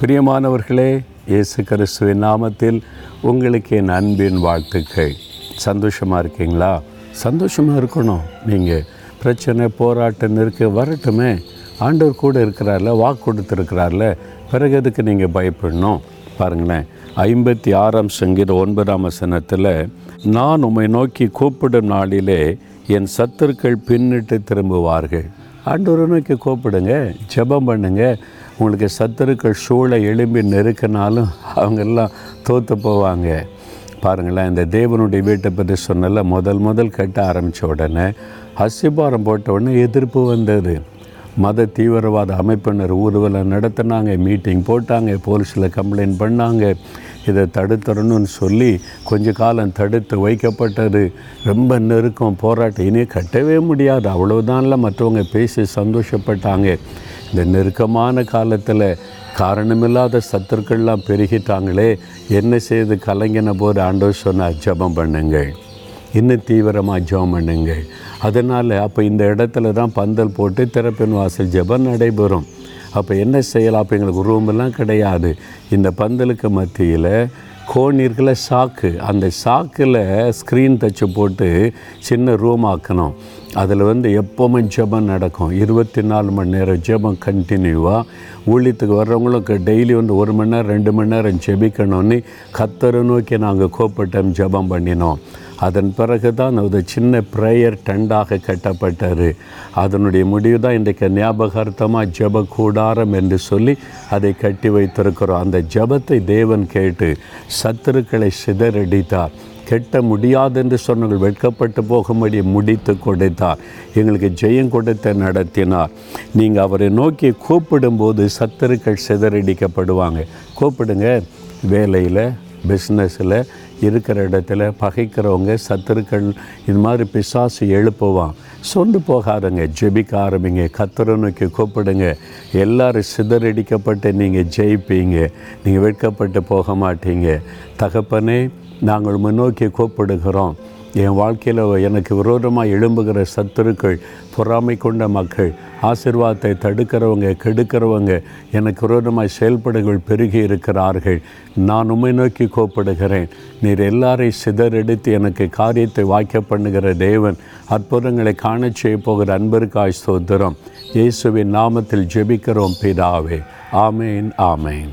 பிரியமானவர்களே இயேசு கிறிஸ்துவின் நாமத்தில் உங்களுக்கு என் அன்பின் வாழ்த்துக்கள். சந்தோஷமாக இருக்கீங்களா? சந்தோஷமாக இருக்கணும். நீங்கள் பிரச்சனை போராட்டம் இருக்குது வரட்டுமே. ஆண்டவர் கூட இருக்கிறார்ல வாக்கு கொடுத்துருக்கிறார்ல. பிறகு எதுக்கு நீங்கள் பயப்படணும்? பாருங்களேன். ஐம்பத்தி ஆறாம் சங்கீத ஒன்பதாம் வசனத்தில் நான் உம்மை நோக்கி கூப்பிடும் நாளிலே என் சத்துருக்கள் பின்னிட்டு திரும்புவார்கள். ஆண்டவரை நோக்கி கூப்பிடுங்க ஜெபம் பண்ணுங்க. உங்களுக்கு சத்துருக்கள் சூளை எழும்பி நெருக்கினாலும் அவங்கெல்லாம் தோற்று போவாங்க. பாருங்களேன் இந்த தேவனுடைய வீட்டை பற்றி சொன்னல முதல் முதல் கட்ட ஆரம்பித்த உடனே அசிபாரம் போட்ட உடனே எதிர்ப்பு வந்தது. மத தீவிரவாத அமைப்பினர் ஊர்வலம் நடத்தினாங்க மீட்டிங் போட்டாங்க போலீஸில் கம்ப்ளைண்ட் பண்ணாங்க. இதை தடுத்துடணும்னு சொல்லி கொஞ்ச காலம் தடுத்து வைக்கப்பட்டது. ரொம்ப நெருக்கம் போராட்டம். இனி கட்டவே முடியாது. அவ்வளவுதான்ல மற்றவங்க பேசி சந்தோஷப்பட்டாங்க. இந்த நெருக்கமான காலத்தில் காரணமில்லாத சத்துருக்கள்லாம் பெருகிட்டாங்களே. என்ன செய்து கலங்கின போது ஆண்டவர் சொன்னார் ஜபம் பண்ணுங்கள். இன்னும் தீவிரமாக ஜெபம் பண்ணுங்கள். அதனால் அப்போ இந்த இடத்துல தான் பந்தல் போட்டு திறப்பின் வாசல் ஜபம் நடைபெறும். அப்போ என்ன செய்யலாம் அப்போ எங்களுக்கு ரூமெல்லாம் கிடையாது. இந்த பந்தலுக்கு மத்தியில் கோணீர்களை சாக்கு. அந்த சாக்கில் ஸ்க்ரீன் தச்சு போட்டு சின்ன ரூம் ஆக்கணும். அதில் வந்து எப்போவுமே ஜெபம் நடக்கும். இருபத்தி நாலு மணி நேரம் ஜெபம் கண்டினியூவாக ஊழியத்துக்கு வர்றவங்களுக்கு டெய்லி வந்து ஒரு மணி நேரம் ரெண்டு மணி நேரம் ஜெபிக்கணும்னு கத்தரை நோக்கி நாங்கள் கோப்பட்டம் ஜெபம் பண்ணினோம். அதன் பிறகு தான் ஒரு சின்ன ப்ரேயர் டெண்டாக கட்டப்பட்டது. அதனுடைய முடிவு தான் இன்றைக்கு ஞாபகார்த்தமாக ஜெப கூடாரம் என்று சொல்லி அதை கட்டி வைத்திருக்கிறோம். அந்த ஜெபத்தை தேவன் கேட்டு சத்துருக்களை சிதறடித்தார். கெட்ட முடியாதென்று சொன்னவர்கள் வெட்கப்பட்டு போகும்படி முடித்து கொடுத்தார். எங்களுக்கு ஜெயம் கொடுத்து நடத்தினார். நீங்கள் அவரை நோக்கி கூப்பிடும்போது சத்துருக்கள் சிதறடிக்கப்படுவாங்க. கூப்பிடுங்க வேலையில் பிஸ்னஸில் இருக்கிற இடத்துல பகைக்கிறவங்க சத்துருக்கள் இது மாதிரி பிசாசு எழுப்புவான். சொந்து போகாதங்க ஜெபிக்க ஆரம்பிங்க கத்தரை நோக்கி கூப்பிடுங்க. எல்லாரும் சிதறடிக்கப்பட்டு நீங்கள் ஜெயிப்பீங்க. நீங்கள் வெட்கப்பட்டு போக மாட்டீங்க. தகப்பனே நாங்கள் முன்னோக்கி கூப்பிடுகிறோம். என் வாழ்க்கையில் எனக்கு விரோதமாக எழும்புகிற சத்துருக்கள் பொறாமை கொண்ட மக்கள் ஆசிர்வாதத்தை தடுக்கிறவங்க கெடுக்கிறவங்க எனக்கு விரோதமாக செயல்படுகள் பெருகி இருக்கிறார்கள். நான் உண்மை நோக்கி கோப்படுகிறேன். நீர் எல்லாரையும் சிதறெடுத்து எனக்கு காரியத்தை வாய்க்க பண்ணுகிற தேவன். அற்புதங்களை காண செய்ய போகிற அன்பிற்காய் ஸ்தோத்திரம். இயேசுவின் நாமத்தில் ஜெபிக்கிறோம் பிதாவே. ஆமேன் ஆமேன்.